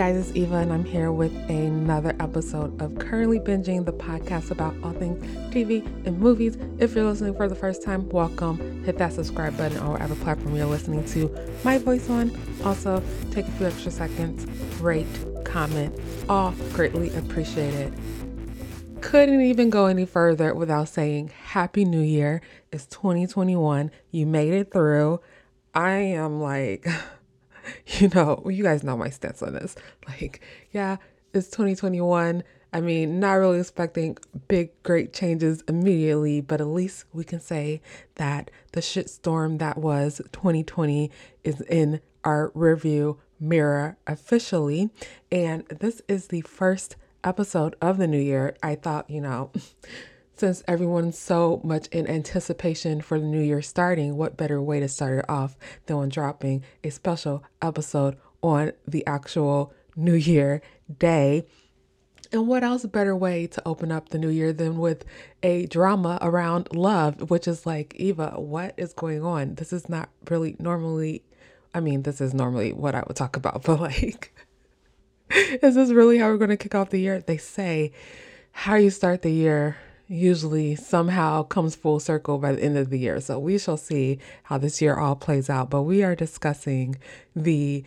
guys, it's Eva, and I'm here with another episode of Currently Binging, the podcast about all things TV and movies. If you're listening for the first time, welcome. Hit that subscribe button on whatever platform you're listening to my voice on. Also, take a few extra seconds, rate, comment, all greatly appreciated. Couldn't even go any further without saying Happy New Year. It's 2021. You made it through. I am like. you know, you guys know my stance on this. Like, yeah, it's 2021. I mean, not really expecting big, great changes immediately, but at least we can say that the shitstorm that was 2020 is in our rearview mirror officially. And this is the first episode of the new year. I thought, you know, since everyone's so much in anticipation for the new year starting, what better way to start it off than when dropping a special episode on the actual New Year day? And what else better way to open up the new year than with a drama around love, which is like, Eva, what is going on? This is not really normally, I mean, this is normally what I would talk about, but like, is this really how we're going to kick off the year? They say how you start the year usually somehow comes full circle by the end of the year. So we shall see how this year all plays out. But we are discussing the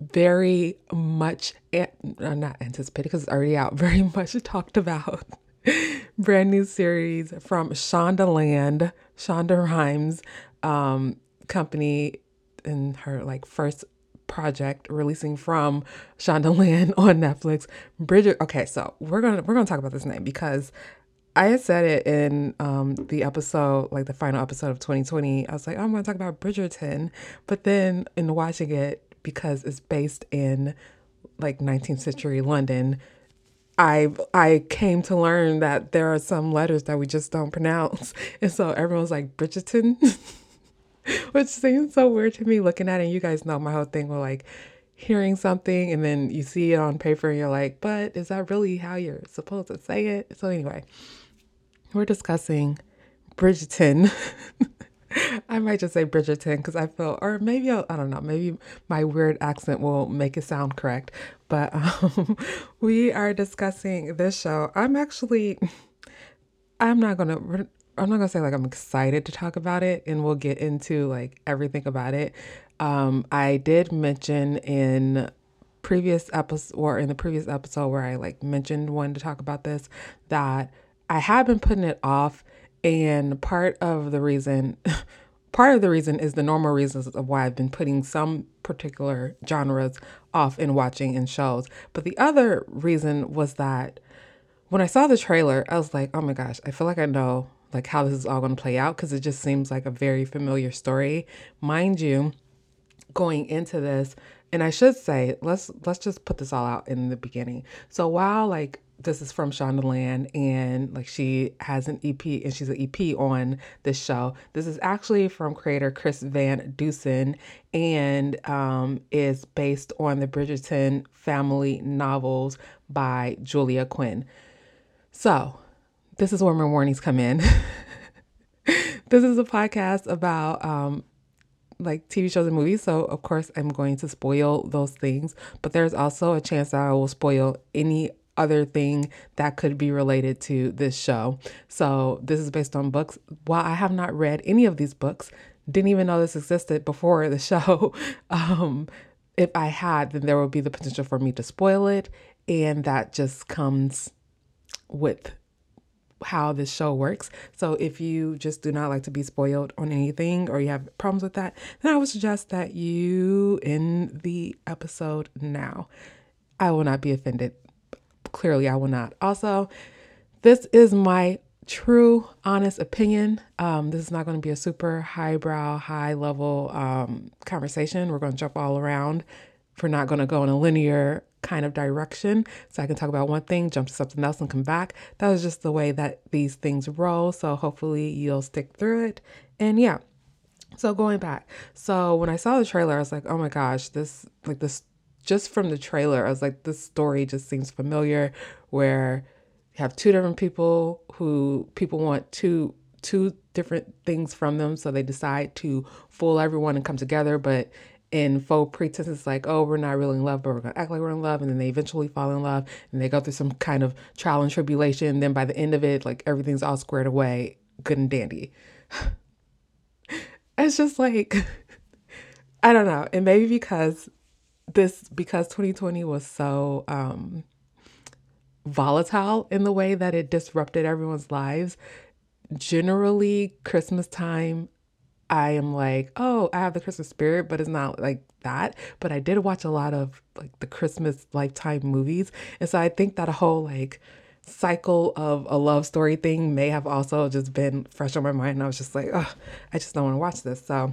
very much, uh, not anticipated because it's already out, very much talked about brand new series from Shondaland, Shonda Rhimes um, company in her like first project releasing from Shondaland on Netflix. Bridget. Okay, so we're gonna we're gonna talk about this name because I had said it in um, the episode, like the final episode of 2020. I was like, oh, I'm going to talk about Bridgerton. But then in watching it, because it's based in like 19th century London, I I came to learn that there are some letters that we just don't pronounce. And so everyone's like Bridgerton, which seems so weird to me looking at it. And you guys know my whole thing with like hearing something and then you see it on paper and you're like, but is that really how you're supposed to say it? So anyway, we're discussing Bridgerton. I might just say Bridgerton because I feel, or maybe I'll, I do not know, maybe my weird accent will make it sound correct. But um, we are discussing this show. I'm actually, I'm not gonna, I'm not gonna say like I'm excited to talk about it, and we'll get into like everything about it. Um, I did mention in previous episode or in the previous episode where I like mentioned one to talk about this that I have been putting it off. And part of the reason, part of the reason is the normal reasons of why I've been putting some particular genres off in watching in shows. But the other reason was that when I saw the trailer, I was like, oh my gosh, I feel like I know like how this is all going to play out because it just seems like a very familiar story. Mind you, going into this, and I should say, let's let's just put this all out in the beginning. So while like this is from Shondaland, and like she has an EP and she's an EP on this show. This is actually from creator Chris Van Dusen and um, is based on the Bridgerton family novels by Julia Quinn. So, this is where my warnings come in. this is a podcast about um, like TV shows and movies. So, of course, I'm going to spoil those things, but there's also a chance that I will spoil any other thing that could be related to this show. So, this is based on books. While I have not read any of these books, didn't even know this existed before the show. Um, if I had, then there would be the potential for me to spoil it. And that just comes with how this show works. So if you just do not like to be spoiled on anything or you have problems with that, then I would suggest that you end the episode now. I will not be offended. Clearly, I will not. Also, this is my true, honest opinion. Um, this is not going to be a super highbrow, high level um, conversation. We're going to jump all around. We're not going to go in a linear kind of direction. So I can talk about one thing, jump to something else, and come back. That was just the way that these things roll. So hopefully you'll stick through it. And yeah. So going back. So when I saw the trailer, I was like, oh my gosh, this, like this, just from the trailer, I was like, this story just seems familiar where you have two different people who people want two two different things from them so they decide to fool everyone and come together but in faux pretenses like, oh, we're not really in love, but we're gonna act like we're in love, and then they eventually fall in love, and they go through some kind of trial and tribulation. Then by the end of it, like everything's all squared away, good and dandy. it's just like, I don't know, and maybe because this because 2020 was so um volatile in the way that it disrupted everyone's lives. Generally, Christmas time I am like, oh, I have the Christmas spirit, but it's not like that. But I did watch a lot of like the Christmas lifetime movies. And so I think that a whole like cycle of a love story thing may have also just been fresh on my mind. And I was just like, oh, I just don't want to watch this. So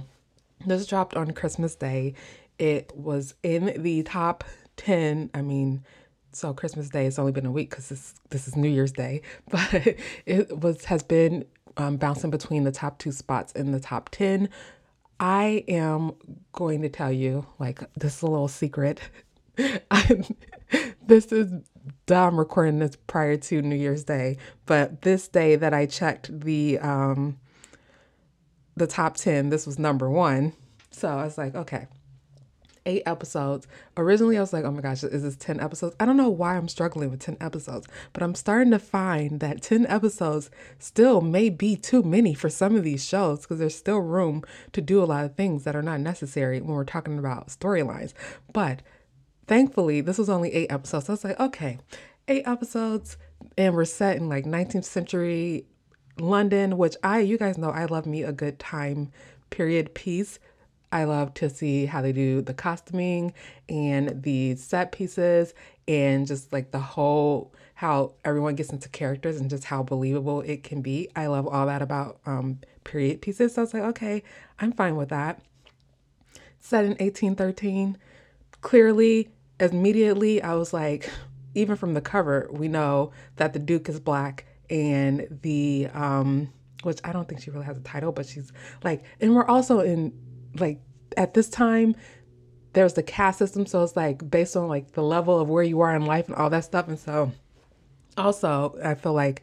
this dropped on Christmas Day. It was in the top 10. I mean, so Christmas Day, it's only been a week because this this is New Year's Day, but it was has been um, bouncing between the top two spots in the top 10. I am going to tell you, like, this is a little secret. I'm, this is I'm recording this prior to New Year's Day, but this day that I checked the um the top 10, this was number one. So I was like, okay, eight episodes. Originally, I was like, oh my gosh, is this 10 episodes? I don't know why I'm struggling with 10 episodes, but I'm starting to find that 10 episodes still may be too many for some of these shows because there's still room to do a lot of things that are not necessary when we're talking about storylines. But thankfully, this was only eight episodes. So I was like, okay, eight episodes, and we're set in like 19th century London, which I, you guys know, I love me a good time period piece. I love to see how they do the costuming and the set pieces and just like the whole how everyone gets into characters and just how believable it can be. I love all that about um, period pieces. So I was like, okay, I'm fine with that. Set in 1813. Clearly, immediately, I was like, even from the cover, we know that the Duke is black and the um which I don't think she really has a title, but she's like, and we're also in like at this time there's the caste system so it's like based on like the level of where you are in life and all that stuff and so also i feel like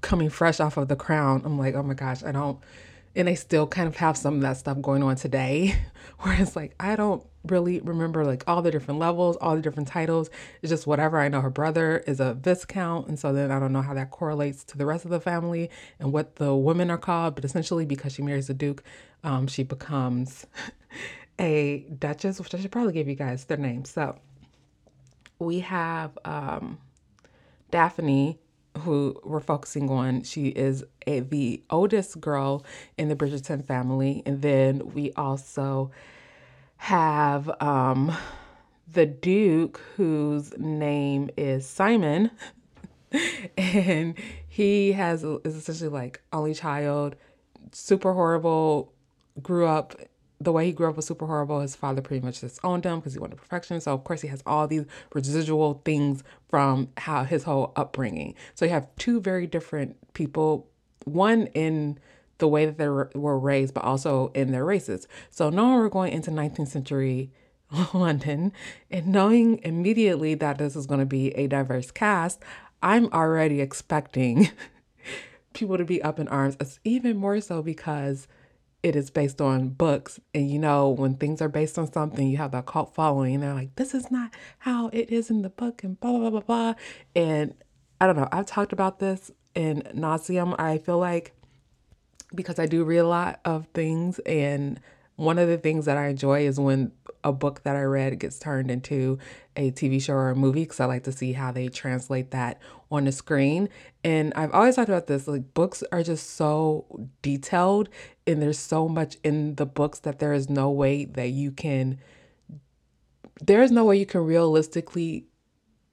coming fresh off of the crown i'm like oh my gosh i don't and I still kind of have some of that stuff going on today where it's like i don't really remember like all the different levels all the different titles. It's just whatever. I know her brother is a viscount and so then i don't know how that correlates to the rest of the family and what the women are called but essentially because she marries the duke um, she becomes a duchess which i should probably give you guys their names. So we have um, daphne who we're focusing on she is a, the oldest girl in the bridgerton family and then we also have um, the Duke, whose name is Simon, and he has is essentially like only child, super horrible. Grew up the way he grew up was super horrible. His father pretty much just owned him because he wanted perfection. So of course he has all these residual things from how his whole upbringing. So you have two very different people. One in the way that they were raised, but also in their races. So knowing we're going into 19th century London and knowing immediately that this is going to be a diverse cast, I'm already expecting people to be up in arms, it's even more so because it is based on books. And you know, when things are based on something, you have that cult following, and they're like, this is not how it is in the book, and blah, blah, blah, blah, blah. And I don't know, I've talked about this in nauseum. I feel like because I do read a lot of things. And one of the things that I enjoy is when a book that I read gets turned into a TV show or a movie because I like to see how they translate that on the screen. And I've always talked about this like, books are just so detailed, and there's so much in the books that there is no way that you can, there is no way you can realistically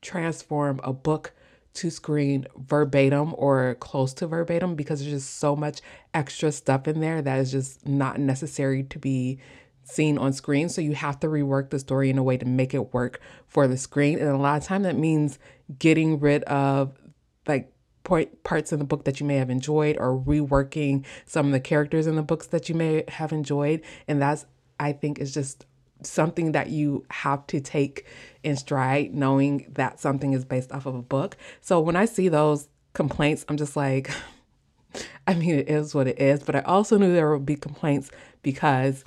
transform a book to screen verbatim or close to verbatim because there's just so much extra stuff in there that is just not necessary to be seen on screen. So you have to rework the story in a way to make it work for the screen. And a lot of time that means getting rid of like point parts in the book that you may have enjoyed or reworking some of the characters in the books that you may have enjoyed. And that's I think is just something that you have to take in stride, knowing that something is based off of a book. So when I see those complaints, I'm just like, I mean, it is what it is. But I also knew there would be complaints because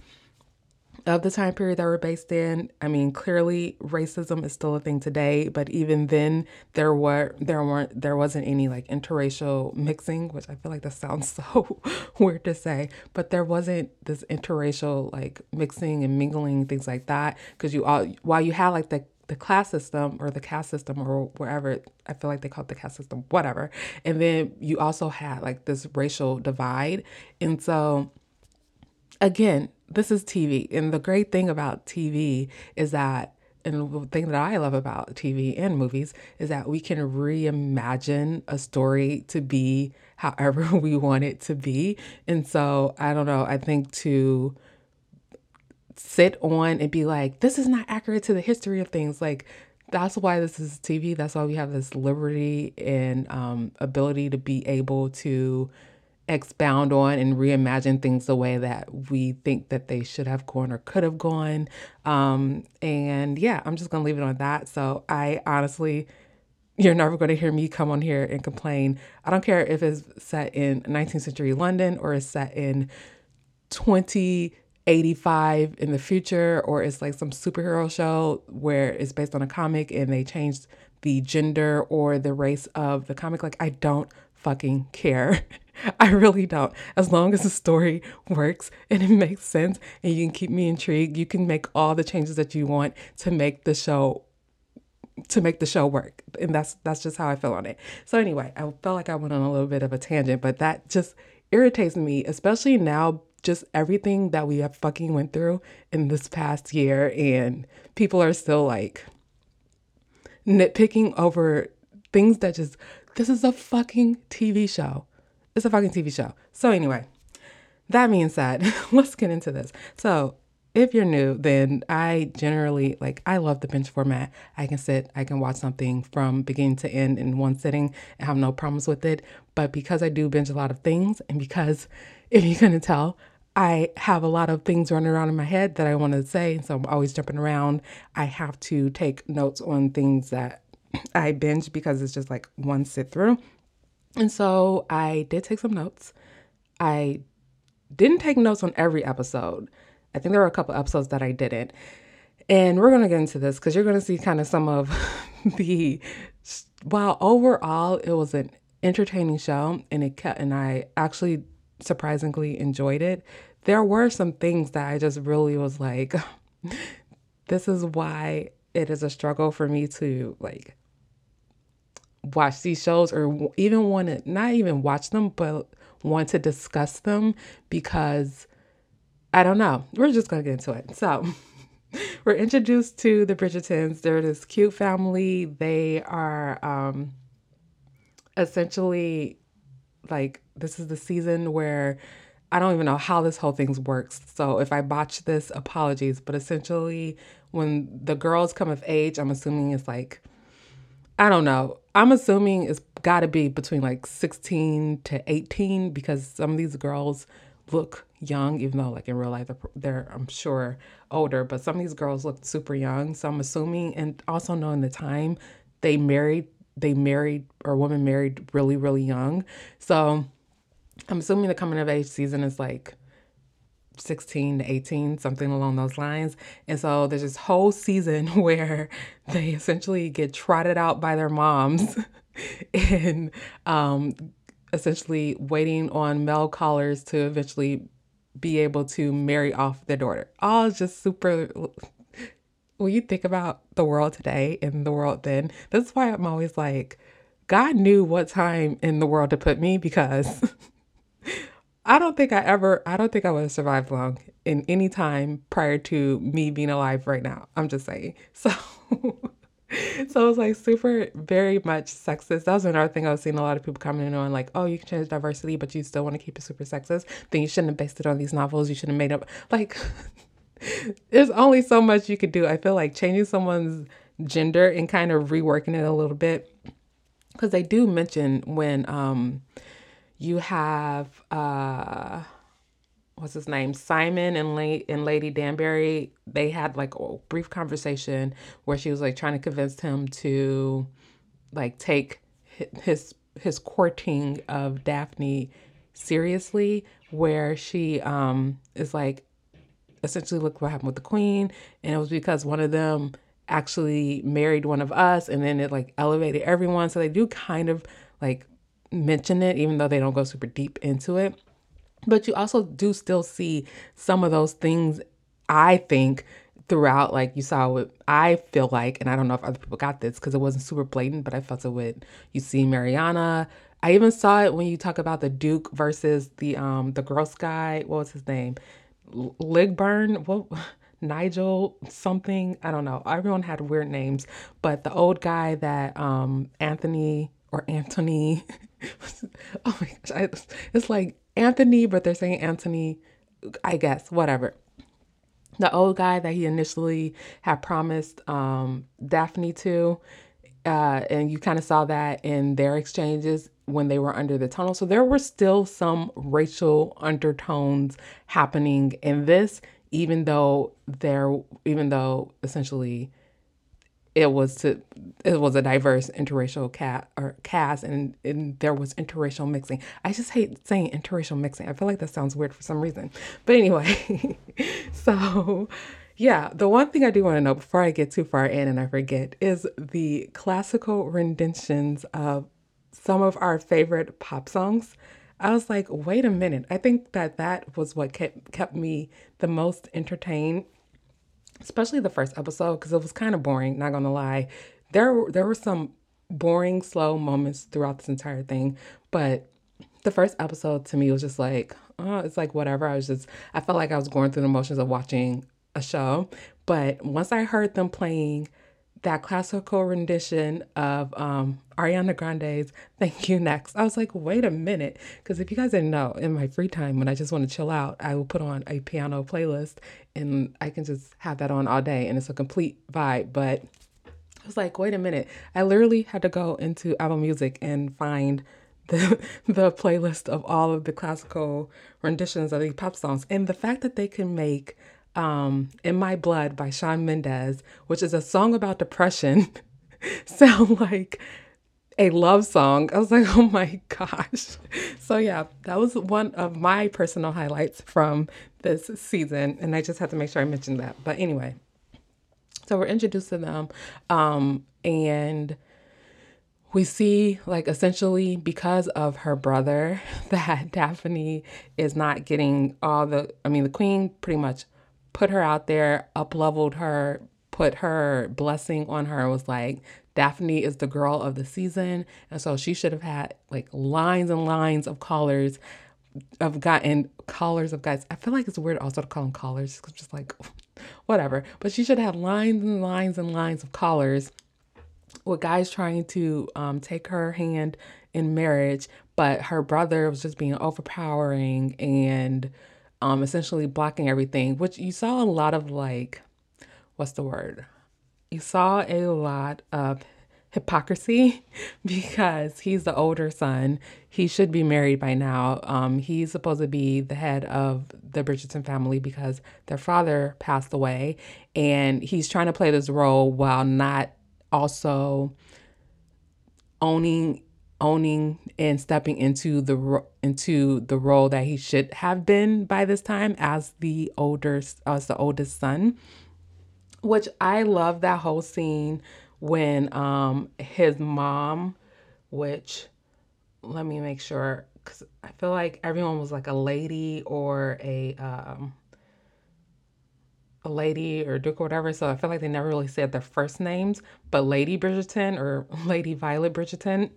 of the time period that we're based in. I mean, clearly racism is still a thing today, but even then there were there weren't there wasn't any like interracial mixing, which I feel like that sounds so weird to say, but there wasn't this interracial like mixing and mingling things like that because you all while you had like the the class system or the caste system or wherever I feel like they call it the caste system, whatever. And then you also had like this racial divide. And so again, this is TV. And the great thing about TV is that, and the thing that I love about TV and movies is that we can reimagine a story to be however we want it to be. And so I don't know, I think to sit on and be like, this is not accurate to the history of things, like, that's why this is TV. That's why we have this liberty and um, ability to be able to expound on and reimagine things the way that we think that they should have gone or could have gone. Um, and yeah, I'm just gonna leave it on that. So I honestly, you're never to hear me come on here and complain. I don't care if it's set in 19th century London or it's set in 2085 in the future or it's like some superhero show where it's based on a comic and they changed the gender or the race of the comic. Like, I don't fucking care. I really don't. As long as the story works and it makes sense and you can keep me intrigued, you can make all the changes that you want to make the show to make the show work. And that's that's just how I feel on it. So anyway, I felt like I went on a little bit of a tangent, but that just irritates me, especially now just everything that we have fucking went through in this past year and people are still like nitpicking over things that just this is a fucking TV show. It's a fucking TV show. So, anyway, that being said, let's get into this. So, if you're new, then I generally like, I love the binge format. I can sit, I can watch something from beginning to end in one sitting and have no problems with it. But because I do binge a lot of things, and because if you couldn't tell, I have a lot of things running around in my head that I want to say. So I'm always jumping around. I have to take notes on things that I binge because it's just like one sit through. And so I did take some notes. I didn't take notes on every episode. I think there were a couple episodes that I didn't. And we're going to get into this because you're going to see kind of some of the while overall it was an entertaining show and it kept and I actually surprisingly enjoyed it. There were some things that I just really was like this is why it is a struggle for me to like watch these shows or even want to not even watch them, but want to discuss them because I don't know. We're just going to get into it. So, we're introduced to the Bridgertons. They're this cute family. They are um, essentially like this is the season where I don't even know how this whole thing works. So if I botch this, apologies. But essentially, when the girls come of age, I'm assuming it's like I don't know. I'm assuming it's got to be between like 16 to 18 because some of these girls look young, even though like in real life they're, they're, I'm sure older, but some of these girls look super young. So I'm assuming, and also knowing the time they married, they married or woman married really, really young. So I'm assuming the coming of age season is like 16 to 18, something along those lines. And so there's this whole season where they essentially get trotted out by their moms and um, essentially waiting on male callers to eventually be able to marry off their daughter. All just super. When you think about the world today and the world then, that's why I'm always like, God knew what time in the world to put me because I don't think I ever, I don't think I would have survived long in any time prior to me being alive right now. I'm just saying. So, so it was like super, very much sexist. That was another thing I was seeing a lot of people commenting on, like, oh, you can change diversity, but you still want to keep it super sexist. Then you shouldn't have based it on these novels. You should have made up, like, there's only so much you could do. I feel like changing someone's gender and kind of reworking it a little bit. Because they do mention when, um, you have uh what's his name simon and, La- and lady danbury they had like a brief conversation where she was like trying to convince him to like take his his courting of daphne seriously where she um is like essentially look what happened with the queen, and it was because one of them actually married one of us, and then it like elevated everyone. So they do kind of like mention it, even though they don't go super deep into it. But you also do still see some of those things, I think, throughout. Like you saw what I feel like, and I don't know if other people got this because it wasn't super blatant, but I felt it with you see Mariana. I even saw it when you talk about the Duke versus the um the gross guy. What was his name? Ligburn. What? Nigel something. I don't know. Everyone had weird names, but the old guy that um Anthony or Anthony. oh my gosh, I, it's like Anthony, but they're saying Anthony. I guess whatever. The old guy that he initially had promised um, Daphne to, uh, and you kind of saw that in their exchanges when they were under the tunnel. So there were still some racial undertones happening in this, even though there, even though essentially it was to it was a diverse interracial cat or cast and, and there was interracial mixing. I just hate saying interracial mixing. I feel like that sounds weird for some reason. But anyway, so yeah, the one thing I do want to know before I get too far in and I forget is the classical renditions of some of our favorite pop songs. I was like, wait a minute. I think that that was what kept kept me the most entertained especially the first episode because it was kind of boring. Not gonna lie, there there were some boring, slow moments throughout this entire thing, but the first episode to me was just like, oh, it's like whatever. I was just I felt like I was going through the motions of watching a show, but once I heard them playing that classical rendition of um, Ariana Grande's Thank You Next. I was like, wait a minute. Because if you guys didn't know, in my free time, when I just want to chill out, I will put on a piano playlist and I can just have that on all day and it's a complete vibe. But I was like, wait a minute. I literally had to go into Apple Music and find the, the playlist of all of the classical renditions of the pop songs. And the fact that they can make um, In My Blood by Shawn Mendes, which is a song about depression, sound like a love song. I was like, oh my gosh. So, yeah, that was one of my personal highlights from this season. And I just had to make sure I mentioned that. But anyway, so we're introduced to them. Um, and we see, like, essentially because of her brother, that Daphne is not getting all the, I mean, the queen pretty much put her out there, up leveled her, put her blessing on her, was like, Daphne is the girl of the season. And so she should have had like lines and lines of callers of and callers of guys. I feel like it's weird also to call them callers. It's just like whatever. But she should have lines and lines and lines of callers with guys trying to um, take her hand in marriage, but her brother was just being overpowering and um, essentially blocking everything, which you saw a lot of like, what's the word? You saw a lot of hypocrisy because he's the older son. He should be married by now. Um, he's supposed to be the head of the Bridgerton family because their father passed away, and he's trying to play this role while not also owning owning and stepping into the into the role that he should have been by this time as the older as the oldest son which I love that whole scene when um his mom which let me make sure cuz I feel like everyone was like a lady or a um a lady or Duke or whatever. So I feel like they never really said their first names, but Lady Bridgerton or Lady Violet Bridgerton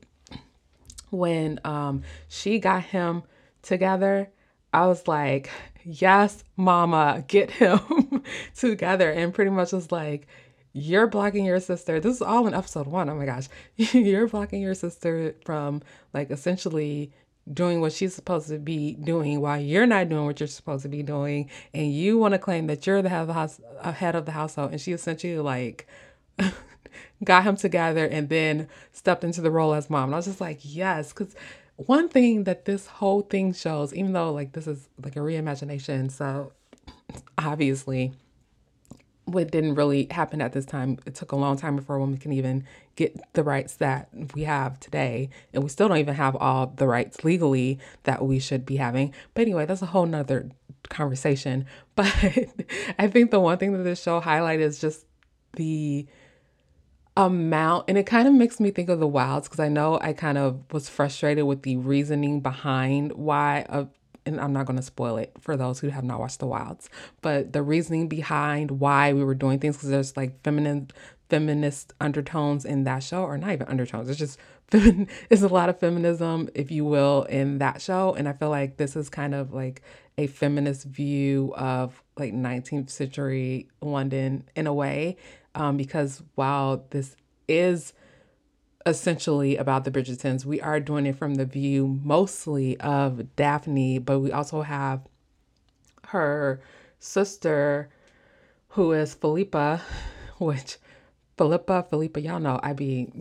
when um, she got him together, I was like, yes, mama, get him together. And pretty much was like, you're blocking your sister. This is all in episode one. Oh my gosh. you're blocking your sister from like essentially doing what she's supposed to be doing while you're not doing what you're supposed to be doing. And you want to claim that you're the head of the house, uh, head of the household. And she essentially like got him together, and then stepped into the role as mom. And I was just like, yes, because one thing that this whole thing shows, even though like this is like a reimagination, so obviously what didn't really happen at this time. It took a long time before women can even get the rights that we have today. And we still don't even have all the rights legally that we should be having. But anyway, that's a whole nother conversation. But I think the one thing that this show highlighted is just the amount and it kind of makes me think of the wilds because i know i kind of was frustrated with the reasoning behind why a and I'm not going to spoil it for those who have not watched The Wilds, but the reasoning behind why we were doing things because there's like feminine feminist undertones in that show, or not even undertones. It's just femin- it's a lot of feminism, if you will, in that show, and I feel like this is kind of like a feminist view of like 19th century London in a way, um, because while this is essentially about the Bridgertons. We are doing it from the view mostly of Daphne, but we also have her sister, who is Philippa, which Philippa, Philippa, y'all know I be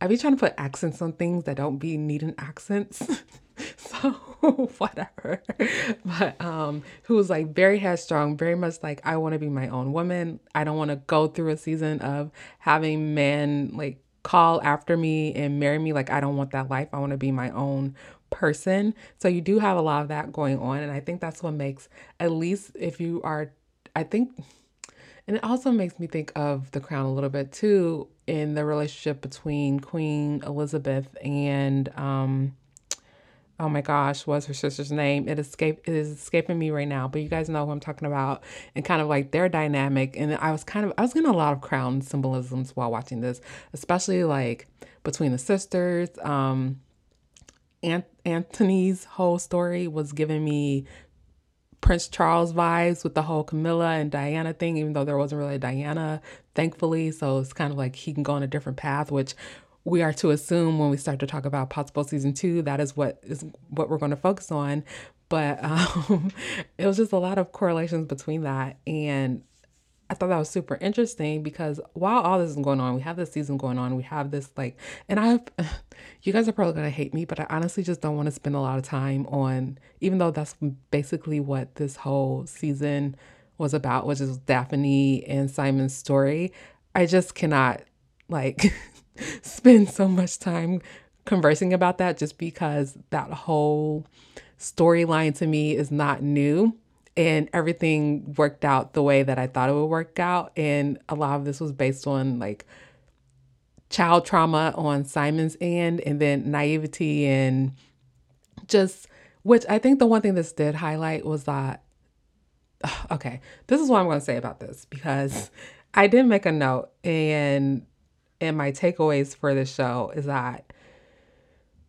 I be trying to put accents on things that don't be needing accents. so whatever. But um who was like very headstrong, very much like I want to be my own woman. I don't want to go through a season of having men like call after me and marry me. Like, I don't want that life. I want to be my own person. So, you do have a lot of that going on. And I think that's what makes, at least if you are, I think, and it also makes me think of The Crown a little bit too in the relationship between Queen Elizabeth and, um, oh my gosh, what's her sister's name? It escaped it is escaping me right now, but you guys know who I'm talking about and kind of like their dynamic. And I was kind of I was getting a lot of crown symbolisms while watching this, especially like between the sisters. Um Ant- Anthony's whole story was giving me Prince Charles vibes with the whole Camilla and Diana thing, even though there wasn't really Diana, thankfully. So it's kind of like he can go on a different path, which we are to assume when we start to talk about possible season two, that is what is what we're going to focus on. But um, it was just a lot of correlations between that. And I thought that was super interesting because while all this is going on, we have this season going on, we have this like, and I've, you guys are probably gonna hate me, but I honestly just don't want to spend a lot of time on, even though that's basically what this whole season was about, which is Daphne and Simon's story. I just cannot like spend so much time conversing about that just because that whole storyline to me is not new and everything worked out the way that I thought it would work out. And a lot of this was based on like child trauma on Simon's end and then naivety and just, which I think the one thing this did highlight was that, okay, this is what I'm going to say about this because I did make a note and and my takeaways for this show is that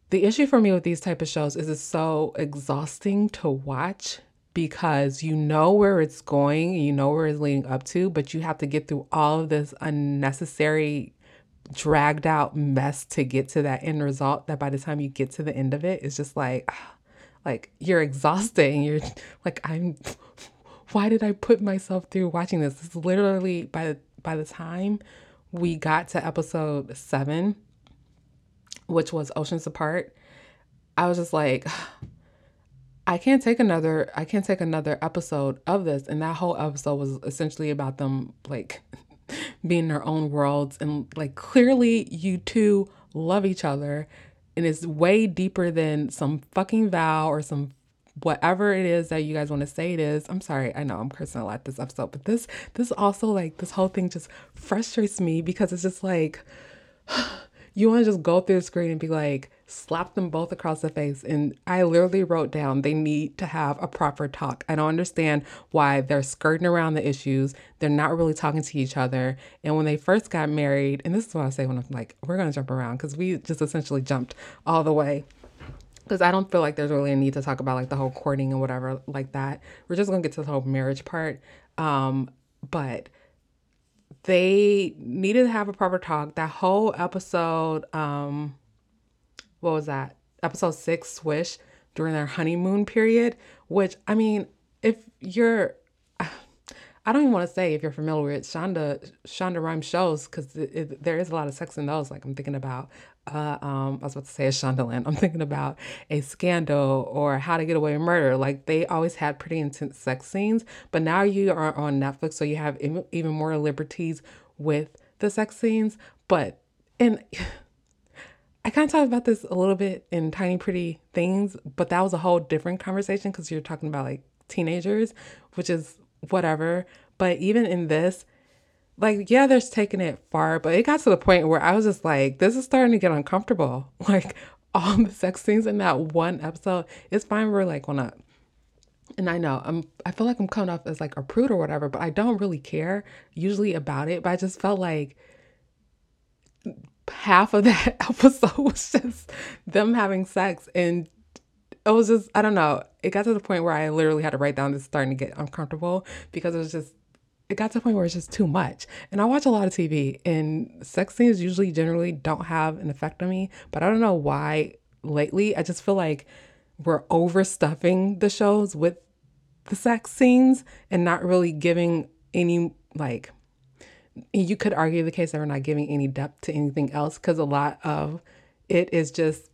the issue for me with these type of shows is it's so exhausting to watch because you know where it's going, you know where it's leading up to, but you have to get through all of this unnecessary dragged out mess to get to that end result that by the time you get to the end of it it's just like like you're exhausted you're like I'm why did I put myself through watching this? Is literally by by the time we got to episode seven, which was Oceans Apart, I was just like, I can't take another I can't take another episode of this. And that whole episode was essentially about them like being their own worlds. And like clearly you two love each other. And it's way deeper than some fucking vow or some whatever it is that you guys want to say it is. I'm sorry, I know I'm cursing a lot this episode, but this this also like this whole thing just frustrates me because it's just like you want to just go through the screen and be like slap them both across the face and I literally wrote down they need to have a proper talk. I don't understand why they're skirting around the issues. They're not really talking to each other. And when they first got married, and this is what I say when I'm like, we're going to jump around because we just essentially jumped all the way because I don't feel like there's really a need to talk about like the whole courting and whatever like that. We're just gonna get to the whole marriage part. Um, but they needed to have a proper talk. That whole episode, um, what was that? Episode six, Swish, during their honeymoon period, which I mean, if you're I don't even want to say if you're familiar with Shonda Shonda Rhimes shows because there is a lot of sex in those. Like I'm thinking about, uh, um, I was about to say a Shondaland. I'm thinking about a Scandal or How to Get Away with Murder. Like they always had pretty intense sex scenes, but now you are on Netflix, so you have even more liberties with the sex scenes. But and I kind of talked about this a little bit in Tiny Pretty Things, but that was a whole different conversation because you're talking about like teenagers, which is whatever. But even in this, like, yeah, they're taking it far, but it got to the point where I was just like, this is starting to get uncomfortable. Like, all the sex scenes in that one episode, it's fine. We're like, wanna, and I know I'm, I feel like I'm coming off as like a prude or whatever, but I don't really care usually about it. But I just felt like half of that episode was just them having sex and it was just I don't know. It got to the point where I literally had to write down this starting to get uncomfortable because it was just it got to the point where it's just too much. And I watch a lot of TV and sex scenes usually generally don't have an effect on me, but I don't know why lately. I just feel like we're overstuffing the shows with the sex scenes and not really giving any like you could argue the case that we're not giving any depth to anything else because a lot of it is just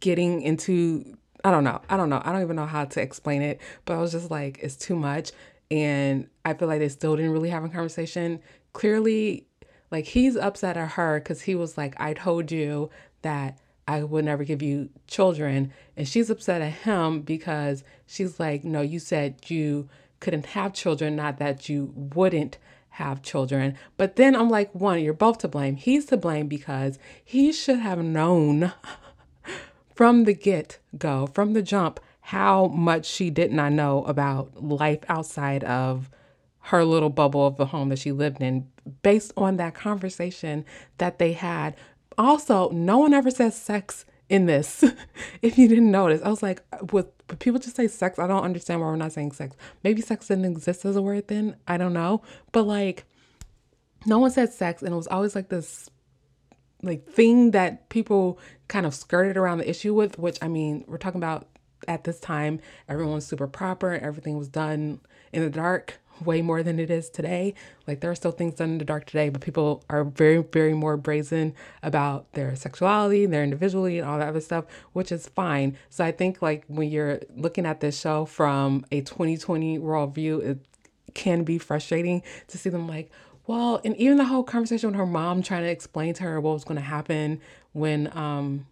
getting into I don't know. I don't know. I don't even know how to explain it, but I was just like, it's too much. And I feel like they still didn't really have a conversation. Clearly, like he's upset at her because he was like, I told you that I would never give you children. And she's upset at him because she's like, No, you said you couldn't have children, not that you wouldn't have children. But then I'm like, one, you're both to blame. He's to blame because he should have known from the get go, from the jump, how much she did not know about life outside of her little bubble of the home that she lived in based on that conversation that they had. Also, no one ever says sex in this. if you didn't notice, I was like, with people just say sex, I don't understand why we're not saying sex. Maybe sex didn't exist as a word then. I don't know. But like, no one said sex, and it was always like this like thing that people kind of skirted around the issue with, which I mean, we're talking about at this time, everyone's super proper, and everything was done in the dark way more than it is today. Like there are still things done in the dark today, but people are very, very more brazen about their sexuality, their individuality, and all that other stuff, which is fine. So I think like when you're looking at this show from a 2020 worldview, it can be frustrating to see them like, well, and even the whole conversation with her mom trying to explain to her what was going to happen when um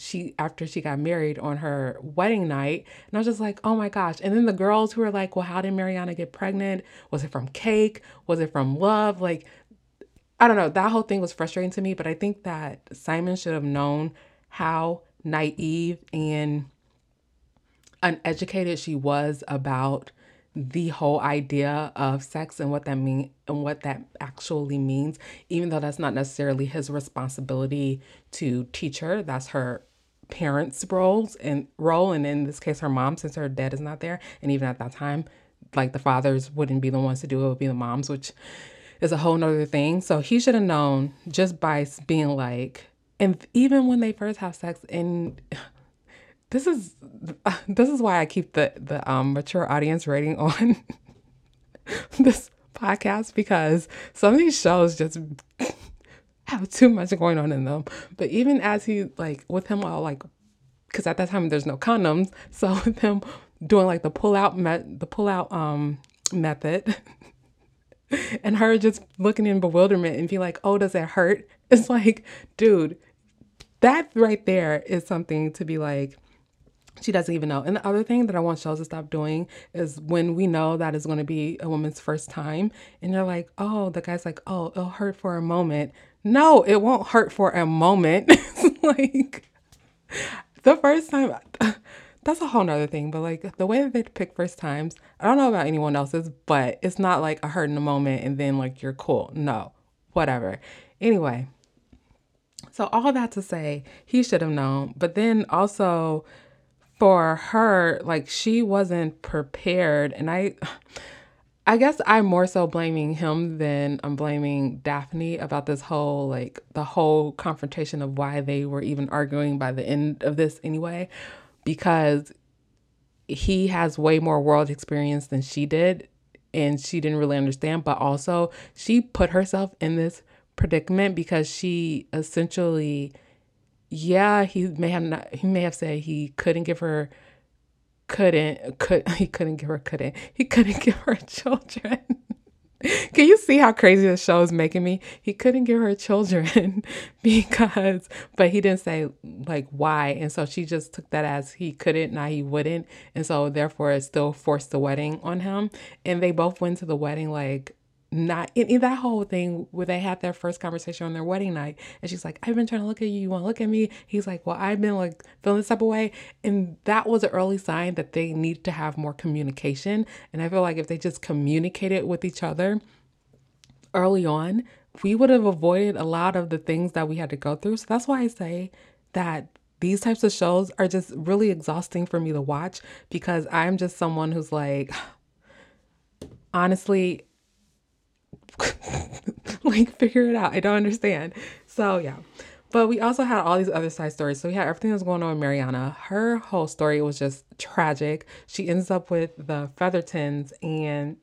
she after she got married on her wedding night and i was just like oh my gosh. And then the girls who were like well how did mariana get pregnant? Was it from cake? Was it from love? Like i don't know. That whole thing was frustrating to me but i think that simon should have known how naive and uneducated she was about the whole idea of sex and what that mean and what that actually means even though that's not necessarily his responsibility to teach her. That's her parents' roles and role, and in this case, her mom, since her dad is not there, and even at that time, like the fathers wouldn't be the ones to do it; would be the moms, which is a whole nother thing. So he should have known just by being like, and even when they first have sex, and this is this is why I keep the the um, mature audience rating on this podcast because some of these shows just have too much going on in them. But even as he like with him all like, because at that time there's no condoms, so with him doing like the pull out met the pull out um method. and her just looking in bewilderment and be like, oh, does it hurt? It's like, dude, that right there is something to be like, she doesn't even know. And the other thing that I want shows to stop doing is when we know that is going to be a woman's first time, and they're like, oh, the guy's like, oh, it'll hurt for a moment. No, it won't hurt for a moment. like the first time, that's a whole nother thing. But like the way that they pick first times, I don't know about anyone else's, but it's not like a hurt in a moment and then like you're cool. No, whatever. Anyway, so all that to say, he should have known. But then also for her, like she wasn't prepared. And I. I guess I'm more so blaming him than I'm blaming Daphne about this whole like the whole confrontation of why they were even arguing by the end of this anyway because he has way more world experience than she did and she didn't really understand but also she put herself in this predicament because she essentially yeah he may have not he may have said he couldn't give her couldn't could he couldn't give her couldn't he couldn't give her children Can you see how crazy the show is making me? He couldn't give her children because, but he didn't say like why. And so she just took that as he couldn't, now he wouldn't. And so therefore it still forced the wedding on him. And they both went to the wedding like not in, in, that whole thing where they had their first conversation on their wedding night and she's like i've been trying to look at you you want to look at me? He's like well i've been like feeling this type of way. And that was an early sign that they need to have more communication and i feel like if they just communicated with each other early on we would have avoided a lot of the things that we had to go through. So that's why i say that these types of shows are just really exhausting for me to watch because i'm just someone who's like honestly like figure it out. I don't understand. So yeah. But we also had all these other side stories. So we had everything that was going on with Mariana. Her whole story was just tragic. She ends up with the Feathertons and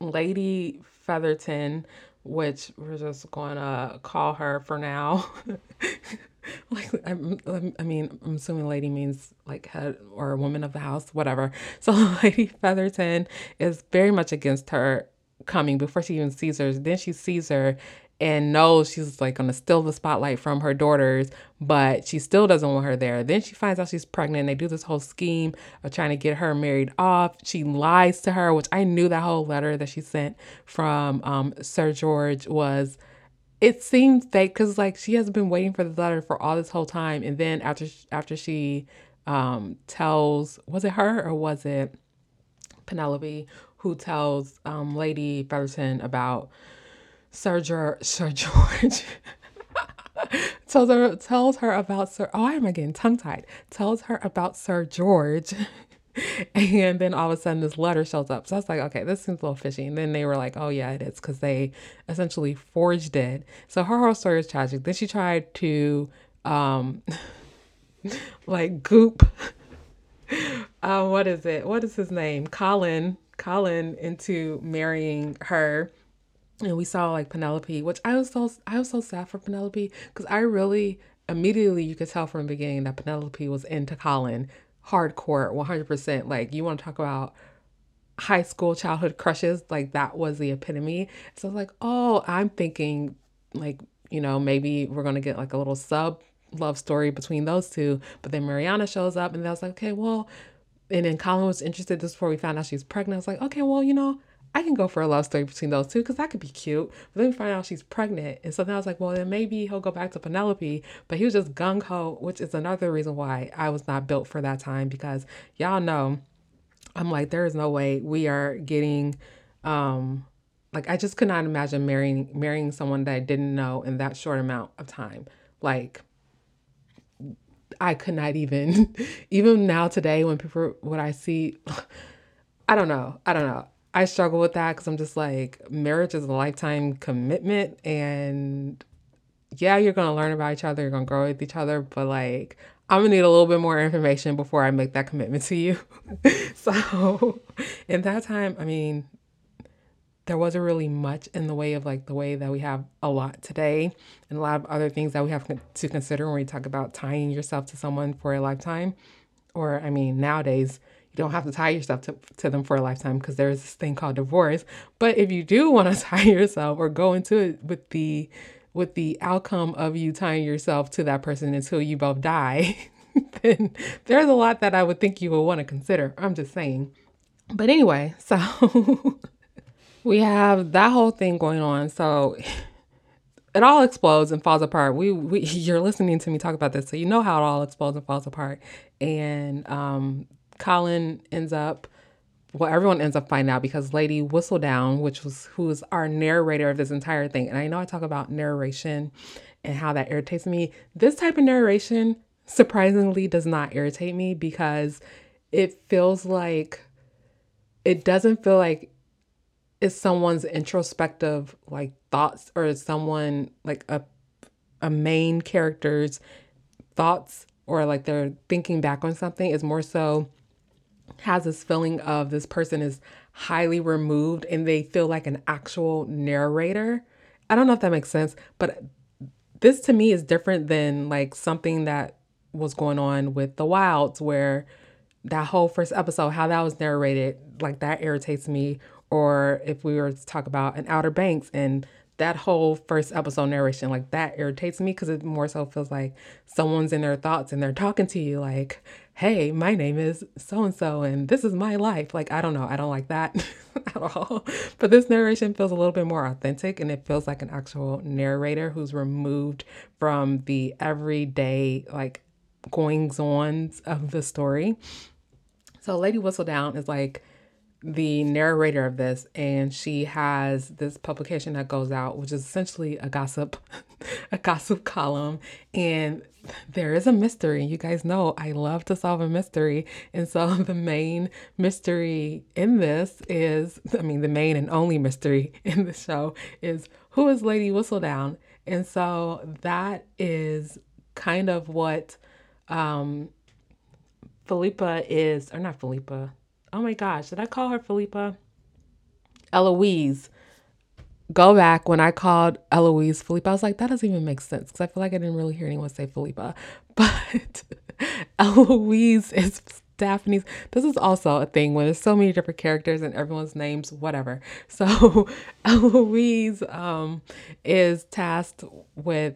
Lady Featherton, which we're just going to call her for now. like I'm, I mean, I'm assuming lady means like head or woman of the house, whatever. So Lady Featherton is very much against her coming before she even sees her. Then she sees her and knows she's like gonna steal the spotlight from her daughters, but she still doesn't want her there. Then she finds out she's pregnant. They do this whole scheme of trying to get her married off. She lies to her, which I knew that whole letter that she sent from um, Sir George was. It seemed fake because like she has been waiting for the letter for all this whole time, and then after after she um, tells, was it her or was it Penelope who tells um, Lady Featherton about Sir, George, Sir George. tells her tells her about Sir. Oh, I am I getting tongue tied? Tells her about Sir George. and then all of a sudden this letter shows up. So I was like, okay, this seems a little fishy. And then they were like, oh yeah, it is because they essentially forged it. So her whole story is tragic. Then she tried to um like goop uh, what is it? What is his name? Colin Colin into marrying her. And we saw like Penelope, which I was so I was so sad for Penelope because I really immediately you could tell from the beginning that Penelope was into Colin hardcore 100% like you want to talk about high school childhood crushes? Like that was the epitome. So I was like oh i'm thinking like you know maybe we're gonna get like a little sub love story between those two. But then mariana shows up and I was like okay well and then Colin was interested This before we found out she's pregnant. I was like, okay, well, you know, I can go for a love story between those two because that could be cute. But then we find out she's pregnant. And so then I was like, well, then maybe he'll go back to Penelope. But he was just gung ho, which is another reason why I was not built for that time because y'all know I'm like, there is no way we are getting um like I just could not imagine marrying marrying someone that I didn't know in that short amount of time. Like I could not even, even now today when people, what I see, I don't know. I don't know. I struggle with that because I'm just like, marriage is a lifetime commitment. And yeah, you're going to learn about each other, you're going to grow with each other, but like, I'm gonna need a little bit more information before I make that commitment to you. so, in that time, I mean, there wasn't really much in the way of like the way that we have a lot today and a lot of other things that we have to consider when we talk about tying yourself to someone for a lifetime. Or i mean nowadays you don't have to tie yourself to, to them for a lifetime because there's this thing called divorce. But if you do want to tie yourself or go into it with the with the outcome of you tying yourself to that person until you both die then there's a lot that i would think you would want to consider. I'm just saying. But anyway so we have that whole thing going on. So it all explodes and falls apart. We, we you're listening to me talk about this, so you know how it all explodes and falls apart. And um, Colin ends up, well, everyone ends up finding out because Lady Whistledown, which was who is our narrator of this entire thing, and I know I talk about narration and how that irritates me. This type of narration surprisingly does not irritate me because it feels like it doesn't feel like is someone's introspective like thoughts or is someone like a a main character's thoughts or like they're thinking back on something is more so has this feeling of this person is highly removed and they feel like an actual narrator. I don't know if that makes sense, but this to me is different than like something that was going on with the wilds where that whole first episode how that was narrated like that irritates me or if we were to talk about an Outer Banks and that whole first episode narration like that irritates me because it more so feels like someone's in their thoughts and they're talking to you like hey my name is so and so and this is my life. Like i don't know. I don't like that at all. But this narration feels a little bit more authentic and it feels like an actual narrator who's removed from the everyday like goings ons of the story. So lady whistledown is like the narrator of this and she has this publication that goes out which is essentially a gossip a gossip column. And there is a mystery. You guys know i love to solve a mystery. And so the main mystery in this is i mean the main and only mystery in the show is who is lady whistledown? And so that is kind of what um philippa is or not philippa oh my gosh, did I call her Philippa? Eloise. Go back when I called Eloise Philippa. I was like, that doesn't even make sense because I feel like I didn't really hear anyone say Philippa. But Eloise is Daphne's. This is also a thing when there's so many different characters and everyone's names, whatever. So Eloise um, is tasked with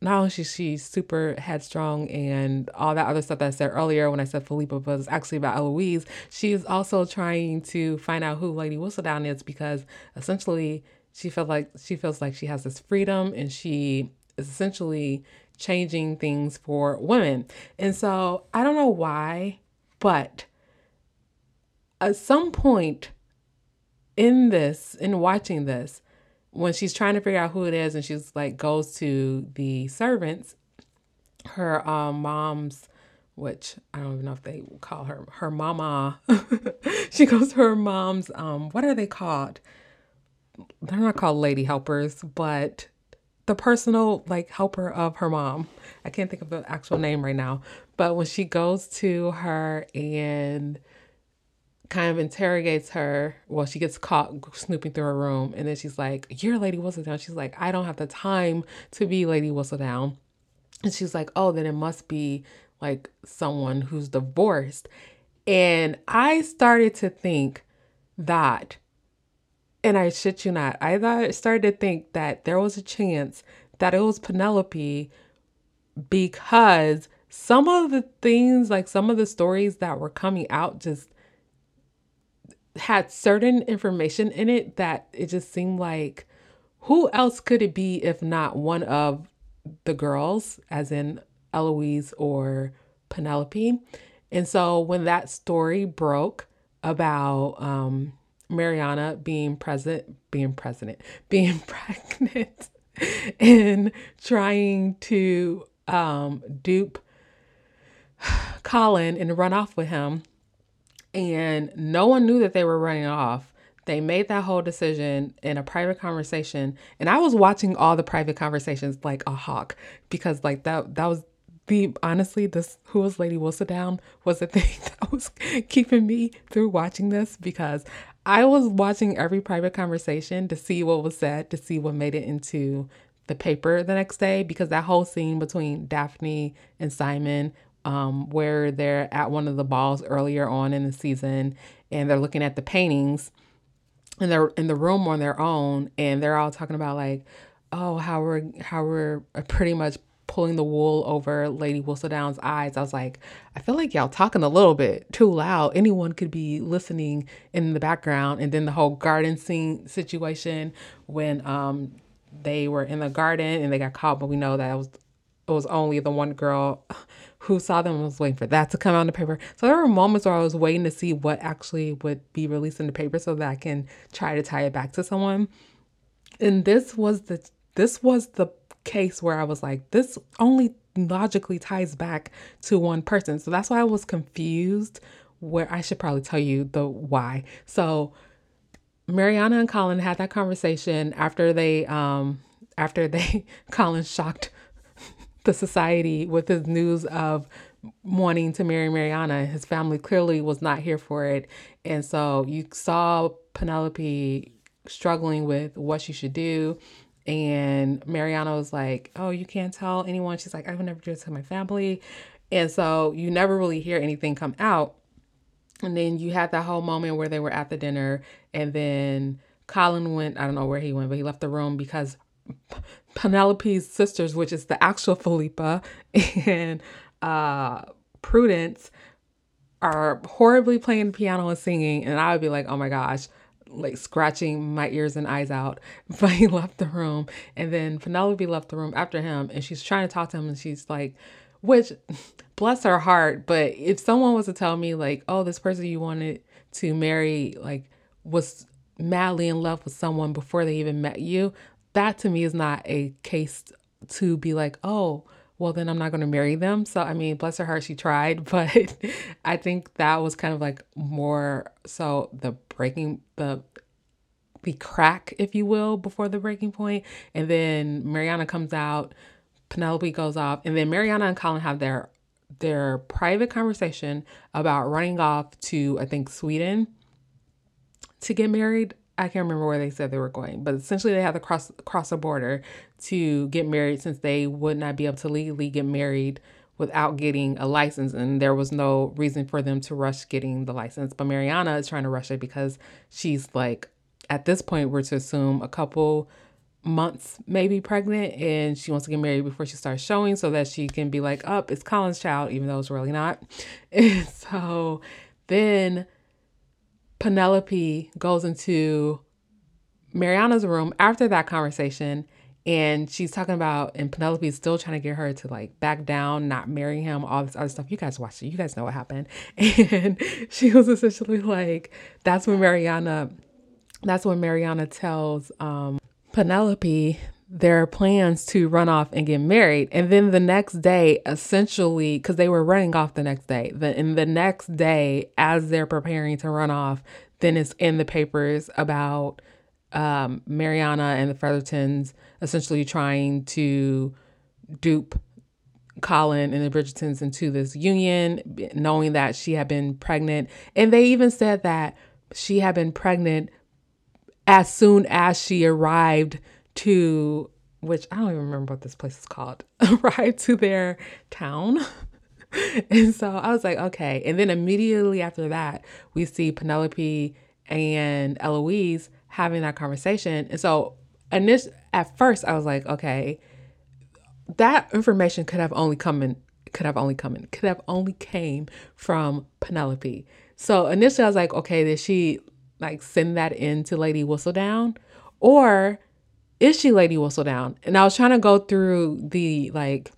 not only is she super headstrong and all that other stuff that I said earlier when I said Philippa was actually about Eloise, she is also trying to find out who Lady Whistledown is because essentially she felt like she feels like she has this freedom and she is essentially changing things for women. And so I don't know why, but at some point in this, in watching this, when she's trying to figure out who it is and she's like goes to the servants her um, mom's which I don't even know if they call her her mama. she goes to her mom's um what are they called? They're not called lady helpers, but the personal like helper of her mom. I can't think of the actual name right now. But when she goes to her and kind of interrogates her. Well, she gets caught snooping through her room, and then she's like, "You're Lady Whistledown." She's like, "I don't have the time to be Lady Whistledown," and she's like, "Oh, then it must be like someone who's divorced." And I started to think that, and I shit you not, I thought started to think that there was a chance that it was Penelope because some of the things, like some of the stories that were coming out, just had certain information in it that it just seemed like who else could it be if not one of the girls, as in Eloise or Penelope? And so when that story broke about um, Mariana being present, being president, being pregnant, and trying to um, dupe Colin and run off with him, and no one knew that they were running off. They made that whole decision in a private conversation, and I was watching all the private conversations like a hawk because like that that was the honestly this who was Lady Whistledown was the thing that was keeping me through watching this because I was watching every private conversation to see what was said, to see what made it into the paper the next day because that whole scene between Daphne and Simon um, where they're at one of the balls earlier on in the season and they're looking at the paintings and they're in the room on their own and they're all talking about like oh how we're how we're pretty much pulling the wool over lady whistledown's eyes. I was like i feel like y'all talking a little bit too loud. Anyone could be listening in the background. And then the whole garden scene situation when um they were in the garden and they got caught but we know that it was it was only the one girl who saw them was waiting for that to come out in the paper. So there were moments where I was waiting to see what actually would be released in the paper so that I can try to tie it back to someone. And this was the this was the case where I was like, this only logically ties back to one person. So that's why I was confused where I should probably tell you the why. So Mariana and Colin had that conversation after they um after they Colin shocked the society with his news of wanting to marry Mariana. His family clearly was not here for it. And so you saw Penelope struggling with what she should do. And Mariana was like, Oh, you can't tell anyone. She's like, I would never do it to my family. And so you never really hear anything come out. And then you had that whole moment where they were at the dinner, and then Colin went, I don't know where he went, but he left the room because Penelope's sisters, which is the actual Philippa and uh, Prudence, are horribly playing piano and singing. And I would be like, oh my gosh, like scratching my ears and eyes out. But he left the room. And then Penelope left the room after him and she's trying to talk to him and she's like, which bless her heart. But if someone was to tell me, like, oh, this person you wanted to marry, like, was madly in love with someone before they even met you, that to me is not a case to be like, oh, well, then I'm not going to marry them. So, I mean, bless her heart, she tried, but I think that was kind of like more so the breaking, the the crack, if you will, before the breaking point. And then Mariana comes out, Penelope goes off, and then Mariana and Colin have their their private conversation about running off to I think Sweden to get married. I can't remember where they said they were going, but essentially they had to cross cross a border to get married since they would not be able to legally get married without getting a license and there was no reason for them to rush getting the license. But Mariana is trying to rush it because she's like at this point we're to assume a couple months maybe pregnant and she wants to get married before she starts showing so that she can be like up oh, it's colin's child even though it's really not and so then penelope goes into mariana's room after that conversation and she's talking about and penelope's still trying to get her to like back down not marry him all this other stuff. You guys watched it. You guys know what happened. And she was essentially like that's when mariana that's when mariana tells um Penelope their plans to run off and get married. And then the next day, essentially, because they were running off the next day, the, in the next day, as they're preparing to run off, then it's in the papers about um, Mariana and the Feathertons essentially trying to dupe Colin and the Bridgertons into this union, knowing that she had been pregnant. And they even said that she had been pregnant as soon as she arrived to which I don't even remember what this place is called, arrived to their town. and so I was like, okay. And then immediately after that, we see Penelope and Eloise having that conversation. And so initial, at first I was like, okay, that information could have only come in could have only come in could have only came from Penelope. So initially I was like, okay, did she like send that in to Lady Whistledown? Or is she Lady Whistledown? And I was trying to go through the like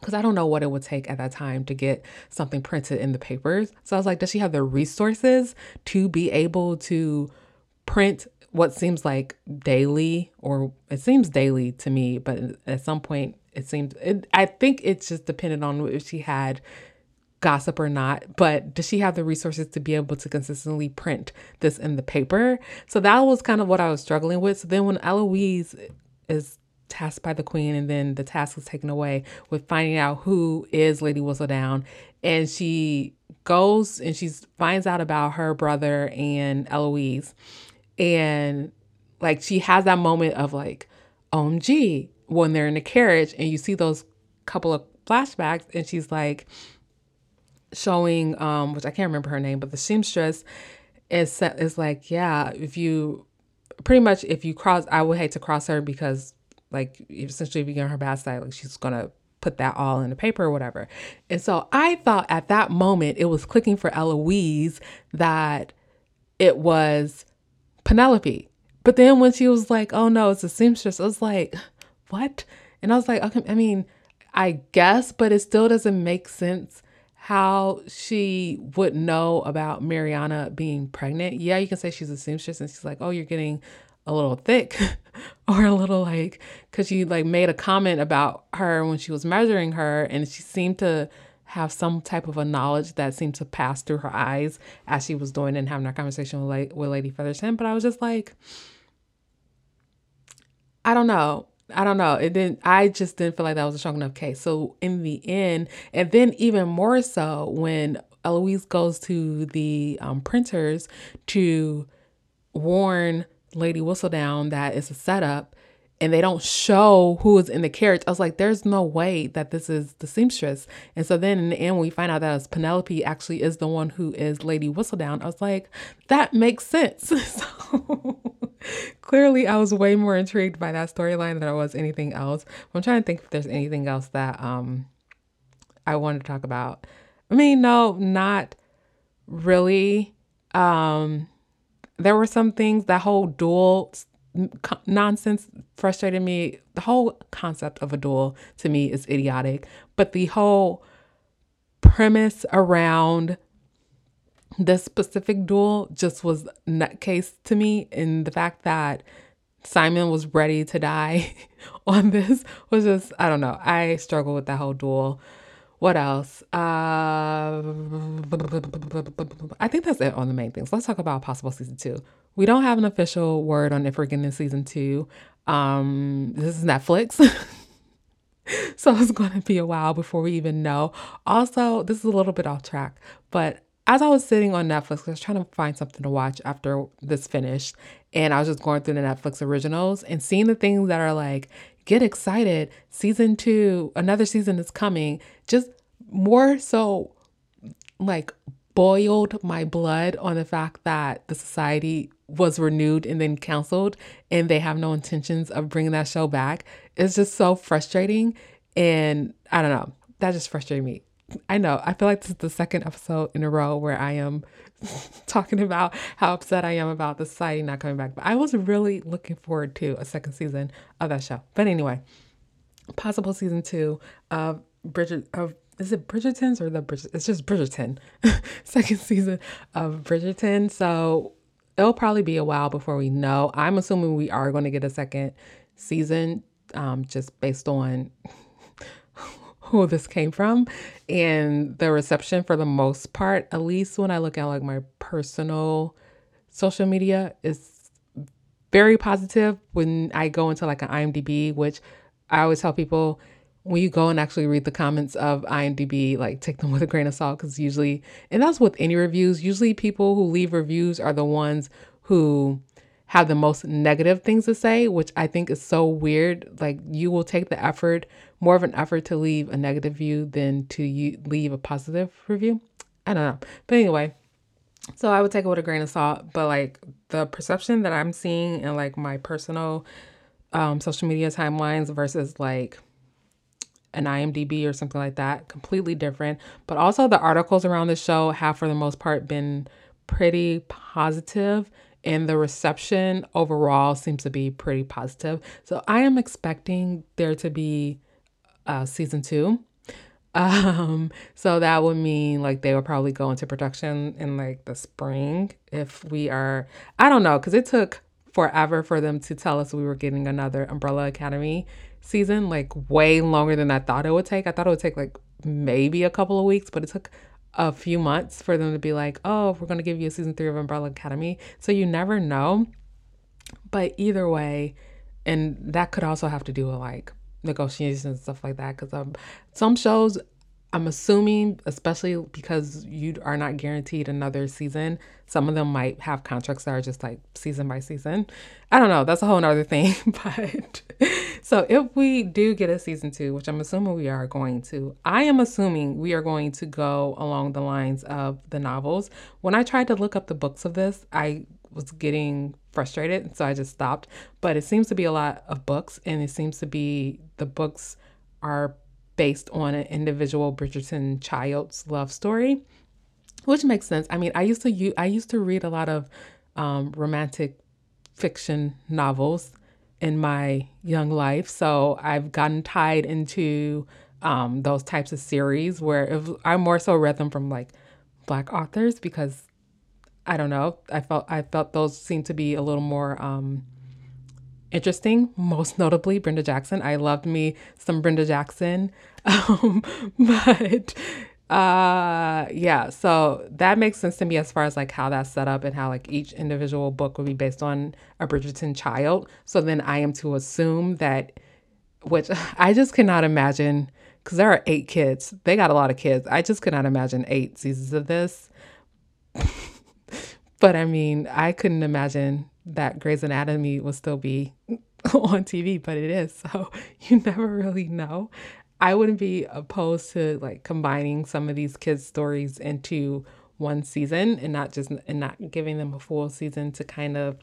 because I don't know what it would take at that time to get something printed in the papers. So I was like, does she have the resources to be able to print what seems like daily, or it seems daily to me, but at some point it seems, it, I think it's just dependent on if she had gossip or not, but does she have the resources to be able to consistently print this in the paper? So that was kind of what I was struggling with. So then when Eloise is tasked by the queen and then the task is taken away with finding out who is Lady Whistledown and she goes and she finds out about her brother and Eloise and like she has that moment of like OMG when they're in the carriage and you see those couple of flashbacks and she's like showing um which I can't remember her name, but the seamstress is is like, yeah, if you pretty much if you cross I would hate to cross her because like essentially if you get her bad side, like she's gonna put that all in the paper or whatever. And so I thought at that moment it was clicking for Eloise that it was Penelope. But then when she was like, oh no, it's a seamstress, I was like, what? And I was like, okay, I mean, I guess, but it still doesn't make sense how she would know about Mariana being pregnant. Yeah, you can say she's a seamstress and she's like, oh, you're getting a little thick or a little like, because you like made a comment about her when she was measuring her and she seemed to have some type of a knowledge that seemed to pass through her eyes as she was doing and having that conversation with, with Lady Featherton. But I was just like, I don't know. I don't know. It didn't. I just didn't feel like that was a strong enough case. So in the end, and then even more so when Eloise goes to the um, printers to warn Lady Whistledown that it's a setup, and they don't show who is in the carriage. I was like, there's no way that this is the seamstress. And so then in the end, we find out that Penelope actually is the one who is Lady Whistledown. I was like, that makes sense. so clearly, I was way more intrigued by that storyline than I was anything else. I'm trying to think if there's anything else that um I want to talk about. I mean, no, not really. Um, there were some things that whole duel nonsense frustrated me. The whole concept of a duel to me is idiotic, but the whole premise around this specific duel just was nutcase to me in the fact that Simon was ready to die on this was just I don't know. I struggle with that whole duel. What else? Uh, I think that's it on the main things. Let's talk about possible season two. We don't have an official word on if we're getting season two. Um, this is Netflix. so it's going to be a while before we even know. Also, this is a little bit off track, but as I was sitting on Netflix, I was trying to find something to watch after this finished, and I was just going through the Netflix originals and seeing the things that are like get excited. Season two, another season is coming. Just more so like boiled my blood on the fact that the society was renewed and then canceled and they have no intentions of bringing that show back. It's just so frustrating. And I don't know, that just frustrated me. I know, I feel like this is the second episode in a row where I am talking about how upset I am about the society not coming back. But I was really looking forward to a second season of that show. But anyway, possible season two of Bridget of is it Bridgerton's or the Bridget? It's just Bridgerton, second season of Bridgerton. So it'll probably be a while before we know. I'm assuming we are going to get a second season, um, just based on who this came from and the reception for the most part at least when i look at like my personal social media is very positive when i go into like an imdb which i always tell people when you go and actually read the comments of imdb like take them with a grain of salt because usually and that's with any reviews usually people who leave reviews are the ones who have the most negative things to say, which I think is so weird. Like you will take the effort, more of an effort to leave a negative view than to leave a positive review. I don't know. But anyway, so I would take it with a grain of salt. But like the perception that I'm seeing in like my personal um, social media timelines versus like an IMDb or something like that, completely different. But also the articles around the show have for the most part been pretty positive and the reception overall seems to be pretty positive. So I am expecting there to be uh, season two. Um, so that would mean like they will probably go into production in like the spring if we are, I don't know, because it took forever for them to tell us we were getting another Umbrella Academy season, like way longer than I thought it would take. I thought it would take like maybe a couple of weeks, but it took a few months for them to be like, oh, we're going to give you a season three of Umbrella Academy. So you never know. But either way, and that could also have to do with like negotiations and stuff like that. Because um, some shows, I'm assuming, especially because you are not guaranteed another season, some of them might have contracts that are just like season by season. I don't know. That's a whole other thing. But so if we do get a season two, which I'm assuming we are going to, I am assuming we are going to go along the lines of the novels. When I tried to look up the books of this, I was getting frustrated, so I just stopped. But it seems to be a lot of books, and it seems to be the books are based on an individual Bridgerton child's love story, which makes sense. I mean, I used to I used to read a lot of um, romantic fiction novels in my young life. So I've gotten tied into um, those types of series where I more so read them from like black authors because I don't know. I felt I felt those seemed to be a little more um, interesting. Most notably, Brenda Jackson. I loved me some Brenda Jackson, um, but uh yeah so that makes sense to me as far as like how that's set up and how like each individual book would be based on a bridgerton child so then i am to assume that which i just cannot imagine because there are eight kids they got a lot of kids i just cannot imagine eight seasons of this but i mean i couldn't imagine that Grey's Anatomy will still be on TV, but it is. So you never really know. I wouldn't be opposed to like combining some of these kids' stories into one season and not just and not giving them a full season to kind of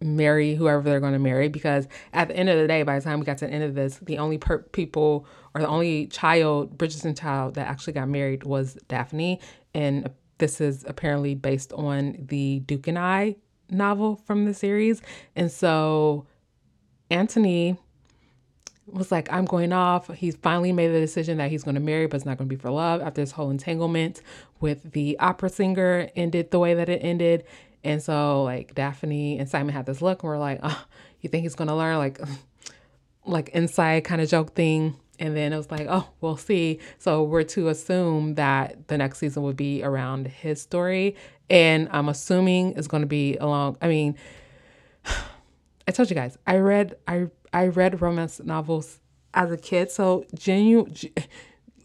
marry whoever they're going to marry because at the end of the day by the time we got to the end of this the only per- people or the only child bridgerton child that actually got married was daphne and this is apparently based on the duke and i novel from the series and so anthony was like, I'm going off. He's finally made the decision that he's going to marry, but it's not going to be for love after this whole entanglement with the opera singer ended the way that it ended. And so, like, Daphne and Simon had this look, and we're like, oh, you think he's going to learn? Like, like inside kind of joke thing. And then it was like, oh, we'll see. So we're to assume that the next season would be around his story. And I'm assuming it's going to be along, I mean, I told you guys, I read, I I read romance novels as a kid, so genuine.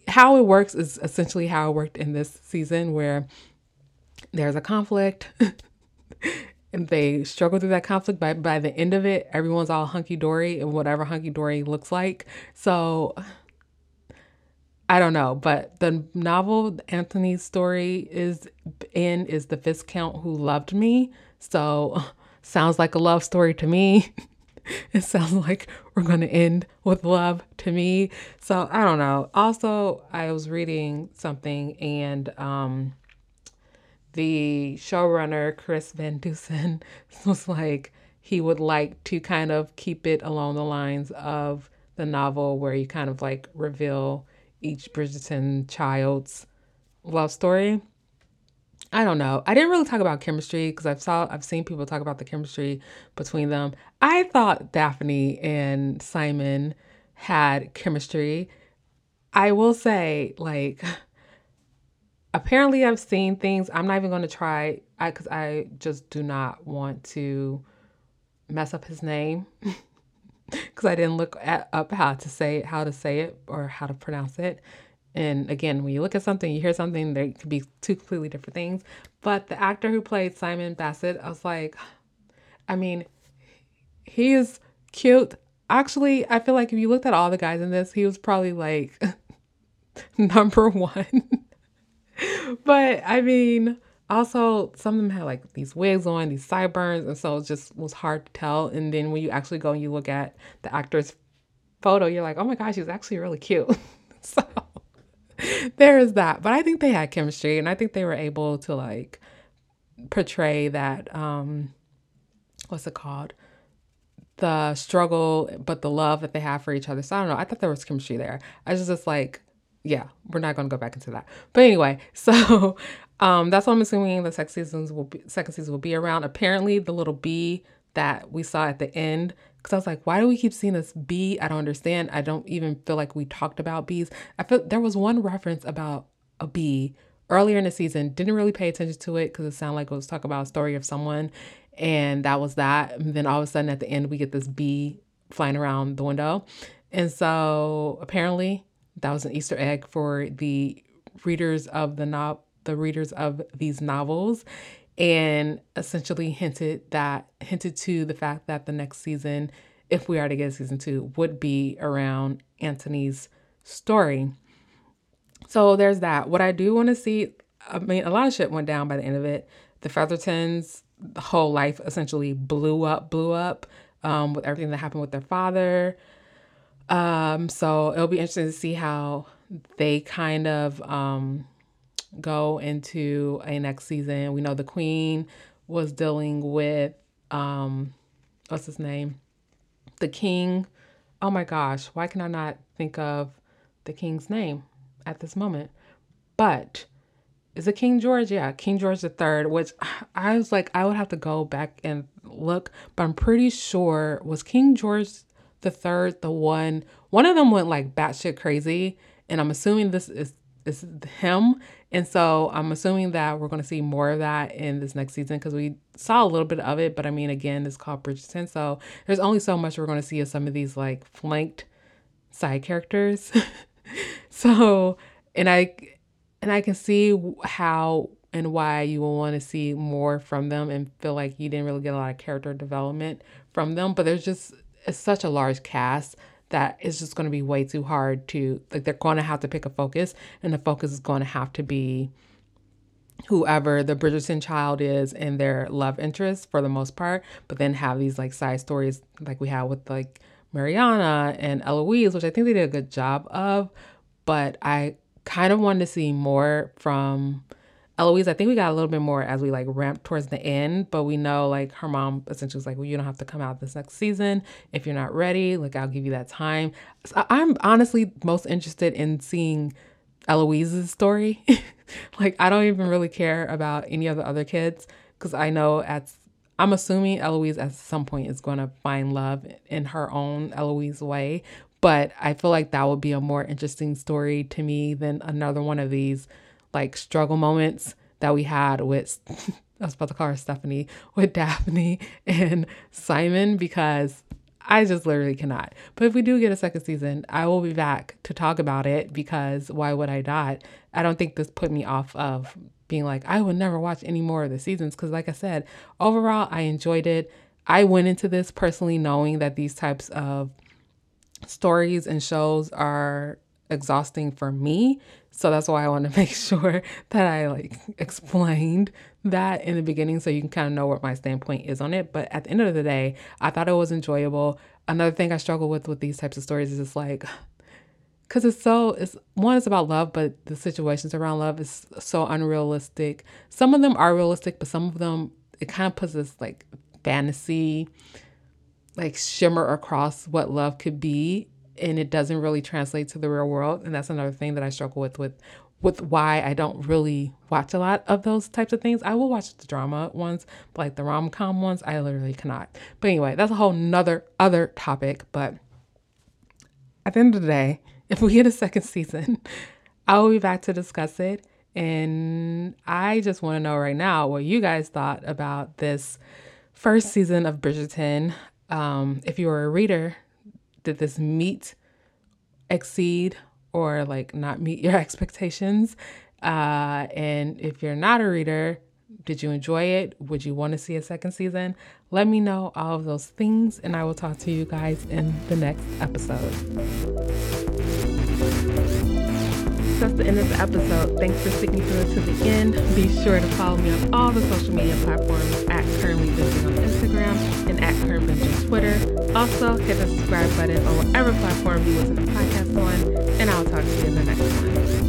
How it works is essentially how it worked in this season, where there's a conflict, and they struggle through that conflict. By by the end of it, everyone's all hunky dory, and whatever hunky dory looks like. So I don't know, but the novel Anthony's story is in is the Viscount who loved me. So sounds like a love story to me. it sounds like we're going to end with love to me. So I don't know. Also, I was reading something and um, the showrunner, Chris Van Dusen, was like, he would like to kind of keep it along the lines of the novel where you kind of like reveal each Bridgerton child's love story. I don't know. I didn't really talk about chemistry because I've saw I've seen people talk about the chemistry between them. I thought Daphne and Simon had chemistry. I will say, like, apparently I've seen things. I'm not even going to try I because I just do not want to mess up his name because I didn't look at, up how to say it, how to say it or how to pronounce it. And again, when you look at something, you hear something, there could be two completely different things. But the actor who played Simon Basset, I was like, I mean, he is cute. Actually, I feel like if you looked at all the guys in this, he was probably like number one. but I mean, also some of them had like these wigs on, these sideburns, and so it just was hard to tell. And then when you actually go and you look at the actor's photo, you're like, oh my gosh, he's actually really cute. so there is that. But I think they had chemistry and I think they were able to like portray that um what's it called? The struggle but the love that they have for each other. So I don't know. I thought there was chemistry there. I was just like, yeah, we're not gonna go back into that. But anyway, so um that's what I'm assuming the second seasons will be second season will be around. Apparently the little bee that we saw at the end because I was like, why do we keep seeing this bee? I don't understand. I don't even feel like we talked about bees. I feel there was one reference about a bee earlier in the season. Didn't really pay attention to it because it sounded like it was talking about a story of someone, and that was that. And then all of a sudden at the end, we get this bee flying around the window, and so apparently that was an Easter egg for the readers of the no- the readers of these novels and essentially hinted that hinted to the fact that the next season, if we are to get a season two, would be around Anthony's story. So there's that. What I do want to see, I mean, a lot of shit went down by the end of it. The Feathertons, the whole life essentially blew up, blew up um, with everything that happened with their father. Um, so it'll be interesting to see how they kind of um, go into a next season. We know the Queen was dealing with um what's his name? The King. Oh my gosh, why can I not think of the King's name at this moment? But is it King George? Yeah, King George III, which I was like, I would have to go back and look, but I'm pretty sure was King George the third the one one of them went like batshit crazy, and I'm assuming this is is him and so I'm assuming that we're going to see more of that in this next season because we saw a little bit of it. But I mean, again, it's called Bridgerton. So there's only so much we're going to see of some of these like flanked side characters. so, and I, and I can see how and why you will want to see more from them and feel like you didn't really get a lot of character development from them. But there's just it's such a large cast that it's just going to be way too hard to like they're going to have to pick a focus and the focus is going to have to be whoever the Bridgerton child is and their love interest for the most part, but then have these like side stories like we had with like Mariana and Eloise, which I think they did a good job of, but I kind of wanted to see more from Eloise, I think we got a little bit more as we like ramped towards the end, but we know like her mom essentially was like, well, you don't have to come out this next season if you're not ready. Like, I'll give you that time. So I'm honestly most interested in seeing Eloise's story. like, I don't even really care about any of the other kids because I know at I'm assuming Eloise at some point is going to find love in her own Eloise way. But I feel like that would be a more interesting story to me than another one of these like struggle moments that we had with I was about to call her Stephanie with Daphne and Simon because I just literally cannot. But if we do get a second season, I will be back to talk about it because why would I not? I don't think this put me off of being like, I would never watch any more of the seasons because, like I said, overall, I enjoyed it. I went into this personally knowing that these types of stories and shows are exhausting for me. So that's why I want to make sure that I like explained that in the beginning so you can kind of know what my standpoint is on it. But at the end of the day, I thought it was enjoyable. Another thing I struggle with with these types of stories is it's like because it's so it's one it's about love but the situations around love is so unrealistic some of them are realistic but some of them it kind of puts this like fantasy like shimmer across what love could be and it doesn't really translate to the real world. And that's another thing that i struggle with with with why i don't really watch a lot of those types of things. I will watch the drama ones but like the rom-com ones. I literally cannot. But anyway that's a whole nother other topic. But at the end of the day if we get a second season i will be back to discuss it. And i just want to know right now what you guys thought about this first season of bridgerton. Um, if you were a reader did this meet, exceed, or like not meet your expectations? Uh, and if you're not a reader, did you enjoy it? Would you want to see a second season? Let me know all of those things, and I will talk to you guys in the next episode. That's the end of the episode. Thanks for sticking through it to the end. Be sure to follow me on all the social media platforms at Currently Binging on Instagram and at Current Twitter. Also, hit the subscribe button on whatever platform you listen to podcasts on, and I'll talk to you in the next one.